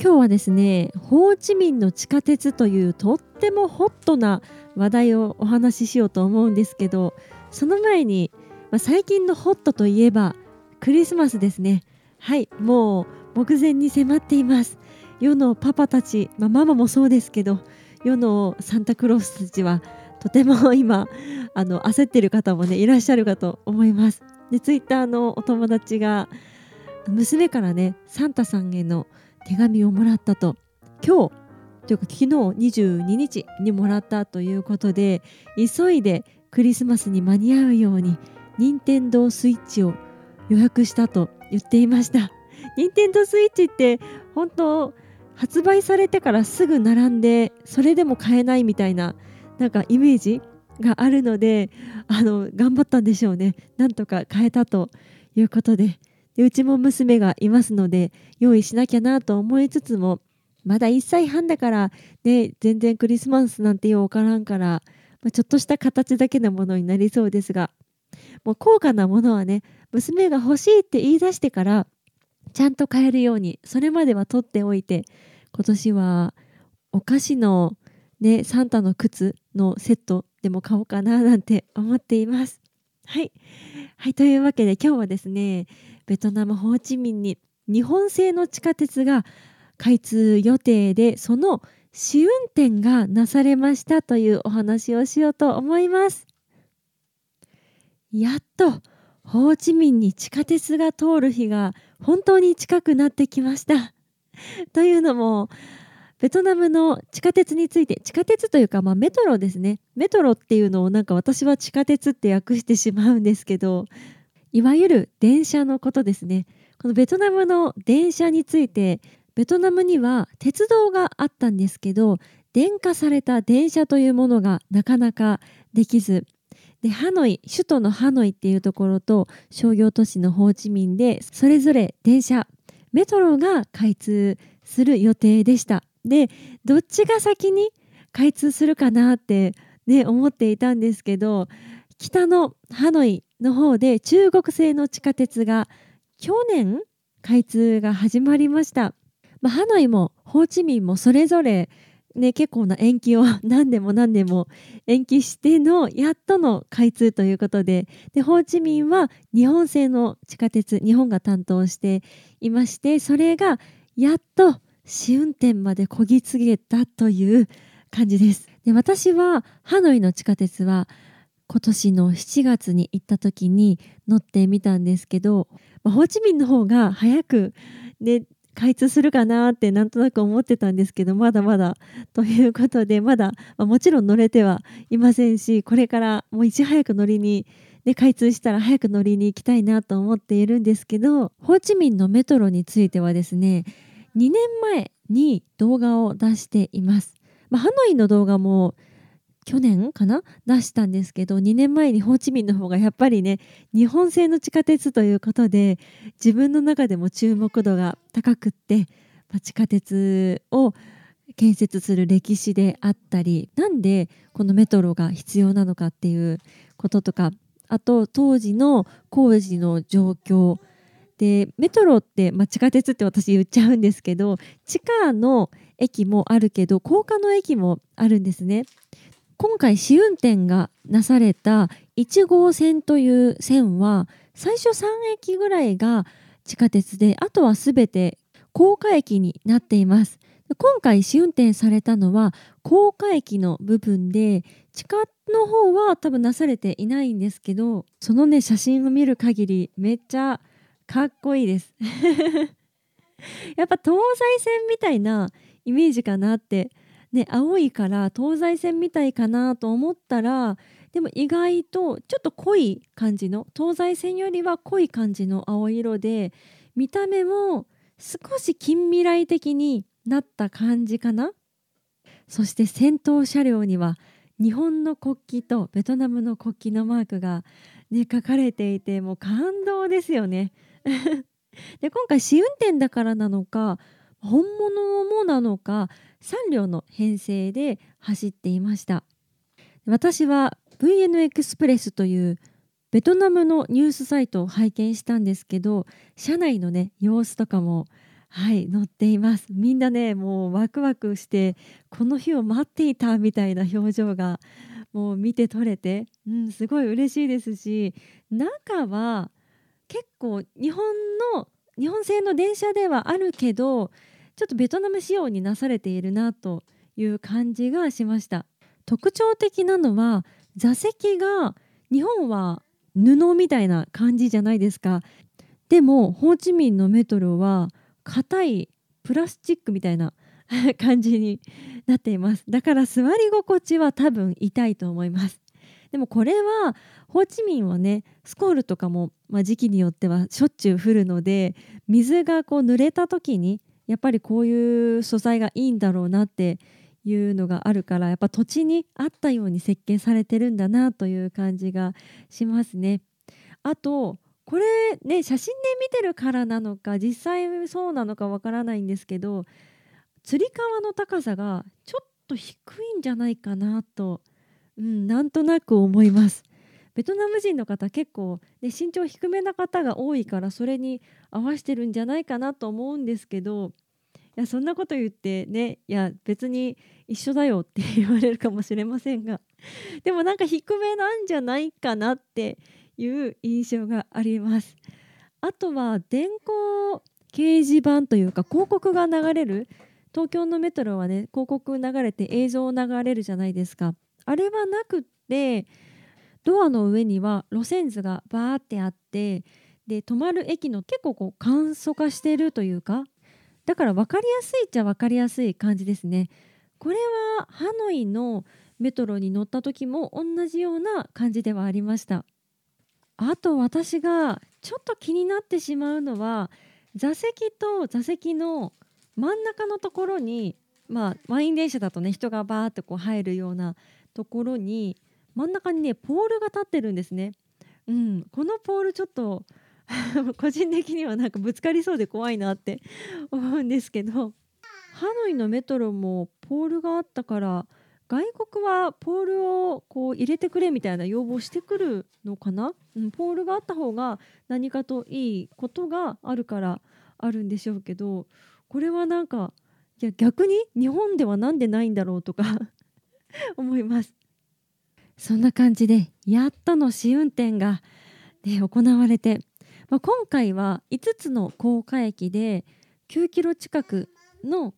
今日はですねホーチミンの地下鉄というとってもホットな話題をお話ししようと思うんですけどその前に、まあ、最近のホットといえばクリスマスですね。はいもう目前に迫っています。世のパパたち、まあ、ママもそうですけど世のサンタクロースたちはとても今 あの焦ってる方もねいらっしゃるかと思います。でツイッターのお友達が娘からねサンタさんへの手紙をもらったと。今日というか昨日22日にもらったということで急いでクリスマスに間に合うように任天堂スイッチを予約したと言っていました。任天堂スイッチって本当発売されてからすぐ並んでそれでも買えないみたいななんかイメージがあるのであの頑張ったんでしょうね。なんとか買えたということで。でうちも娘がいますので用意しなきゃなと思いつつもまだ1歳半だからね全然クリスマスなんてよう分からんから、まあ、ちょっとした形だけのものになりそうですがもう高価なものはね娘が欲しいって言い出してからちゃんと買えるようにそれまでは取っておいて今年はお菓子のねサンタの靴のセットでも買おうかななんて思っています。はい、はい、というわけで今日はですねベトナムホーチミンに日本製の地下鉄が開通予定でその試運転がなされましたというお話をしようと思います。やっとホーチミンに地下鉄が通る日が本当に近くなってきました。というのもベトナムの地下鉄について地下鉄というか、まあ、メトロですね。メトロっていうのをなんか私は地下鉄って訳してしまうんですけどいわゆる電車のことですね。このベトナムの電車についてベトナムには鉄道があったんですけど電化された電車というものがなかなかできずでハノイ首都のハノイっていうところと商業都市のホーチミンでそれぞれ電車メトロが開通する予定でした。でどっちが先に開通するかなってね思っていたんですけど北のハノイの方で中国製の地下鉄が去年開通が始まりました。まあ、ハノイもホーチミンもそれぞれね、結構な延期を何年も何年も延期してのやっとの開通ということででホーチミンは日本製の地下鉄日本が担当していましてそれがやっと試運転までこぎつげたという感じです。で私はハノイの地下鉄は今年の7月に行った時に乗ってみたんですけど、まあ、ホーチミンの方が早く、ね、開通するかなってなんとなく思ってたんですけどまだまだということでまだ、まあ、もちろん乗れてはいませんしこれからもういち早く乗りに、ね、開通したら早く乗りに行きたいなと思っているんですけどホーチミンのメトロについてはですね2年前に動画を出しています。まあ、ハノイの動画も去年かな？出したんですけど2年前にホーチミンの方がやっぱりね日本製の地下鉄ということで自分の中でも注目度が高くって、まあ、地下鉄を建設する歴史であったりなんでこのメトロが必要なのかっていうこととかあと当時の工事の状況でメトロって、まあ、地下鉄って私言っちゃうんですけど地下の駅もあるけど高架の駅もあるんですね。今回試運転がなされた1号線という線は最初3駅ぐらいが地下鉄であとは全て高架駅になっています今回試運転されたのは高架駅の部分で地下の方は多分なされていないんですけどそのね写真を見る限りめっちゃかっこいいです。やっぱ東西線みたいなイメージかなって。ね、青いから東西線みたいかなと思ったらでも意外とちょっと濃い感じの東西線よりは濃い感じの青色で見た目も少し近未来的になった感じかな。そして先頭車両には日本の国旗とベトナムの国旗のマークが、ね、書かれていてもう感動ですよね。で今回試運転だからなのか本物もなのか3両の編成で走っていました。私は VN エクスプレスというベトナムのニュースサイトを拝見したんですけど車内のね様子とかもはい載っています。みんなねもうワクワクしてこの日を待っていたみたいな表情がもう見て取れて、うん、すごい嬉しいですし中は結構日本の日本製の電車ではあるけどちょっとベトナム仕様になされているなという感じがしました。特徴的なのは座席が日本は布みたいな感じじゃないですか。でもホーチミンのメトロは硬いプラスチックみたいな 感じになっています。だから座り心地は多分痛いと思います。でもこれはホーチミンはねスコールとかも、まあ、時期によってはしょっちゅう降るので水がこう濡れた時にやっぱりこういう素材がいいんだろうなっていうのがあるからやっぱ土地に合ったように設計されてるんだなという感じがしますね。あとこれね写真で見てるからなのか実際そうなのかわからないんですけどつり革の高さがちょっと低いんじゃないかなと、うん、なんとなく思います。ベトナム人の方結構、ね、身長低めな方が多いからそれに合わせてるんじゃないかなと思うんですけどいやそんなこと言ってねいや別に一緒だよって言われるかもしれませんがでもなんか低めなんじゃないかなっていう印象があります。あとは電光掲示板というか広告が流れる東京のメトロはね広告流れて映像流れるじゃないですかあれはなくってドアの上には路線図がバーってあってで止まる駅の結構こう簡素化してるというかだから分かりやすいっちゃ分かりやすい感じですね。これはハノイのメトロに乗った時も同じような感じではありました。あと私がちょっと気になってしまうのは座席と座席の真ん中のところにまあ満員電車だとね人がバーってこう入るようなところに真ん中にねポールが立ってるんですね。うん、このポールちょっと 個人的にはなんかぶつかりそうで怖いなって 思うんですけどハノイのメトロもポールがあったから外国はポールをこう入れてくれみたいな要望してくるのかな、うん、ポールがあった方が何かといいことがあるからあるんでしょうけどこれはなんかいや逆に日本では何でないんだろうとか 思います。そんな感じでやっとの試運転が、ね、行われて、まあ、今回は5つの高架駅で9キロ近くの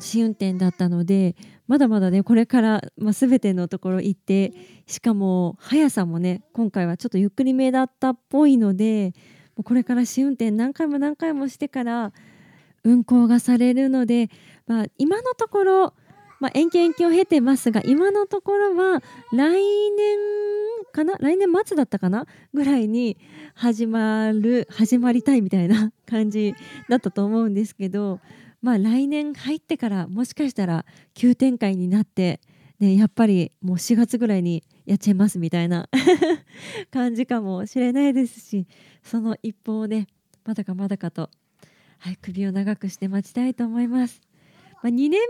試運転だったのでまだまだねこれから、まあ、全てのところ行ってしかも速さもね今回はちょっとゆっくりめだったっぽいのでこれから試運転何回も何回もしてから運行がされるので、まあ、今のところまあ、延期延期を経てますが今のところは来年かな？来年末だったかな？ぐらいに始まる始まりたいみたいな 感じだったと思うんですけど、まあ、来年入ってからもしかしたら急展開になって、ね、やっぱりもう4月ぐらいにやっちゃいますみたいな 感じかもしれないですしその一方をねまだかまだかと、はい、首を長くして待ちたいと思います。まあ、2年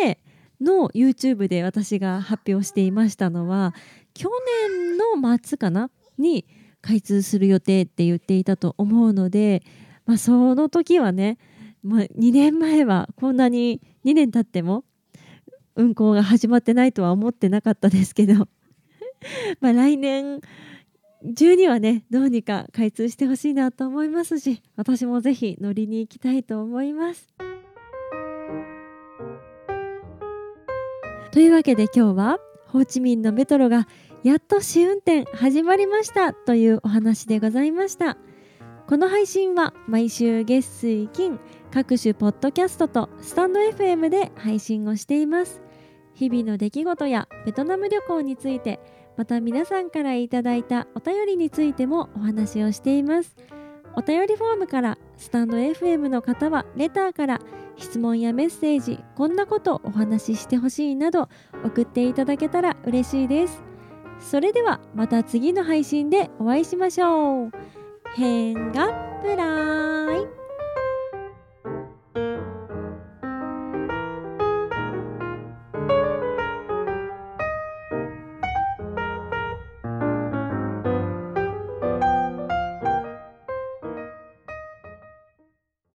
前の YouTube で私が発表していましたのは去年の末かなに開通する予定って言っていたと思うので、まあ、その時はね、まあ、2年前はこんなに2年経っても運行が始まってないとは思ってなかったですけど ま来年中にはねどうにか開通してほしいなと思いますし私もぜひ乗りに行きたいと思います。というわけで今日はホーチミンのメトロがやっと試運転始まりましたというお話でございましたこの配信は毎週月水金各種ポッドキャストとスタンド FM で配信をしています日々の出来事やベトナム旅行についてまた皆さんからいただいたお便りについてもお話をしています。お便りフォームからスタンド FM の方はレターから質問やメッセージこんなことお話ししてほしいなど送っていただけたら嬉しいです。それではまた次の配信でお会いしましょう。変がプラン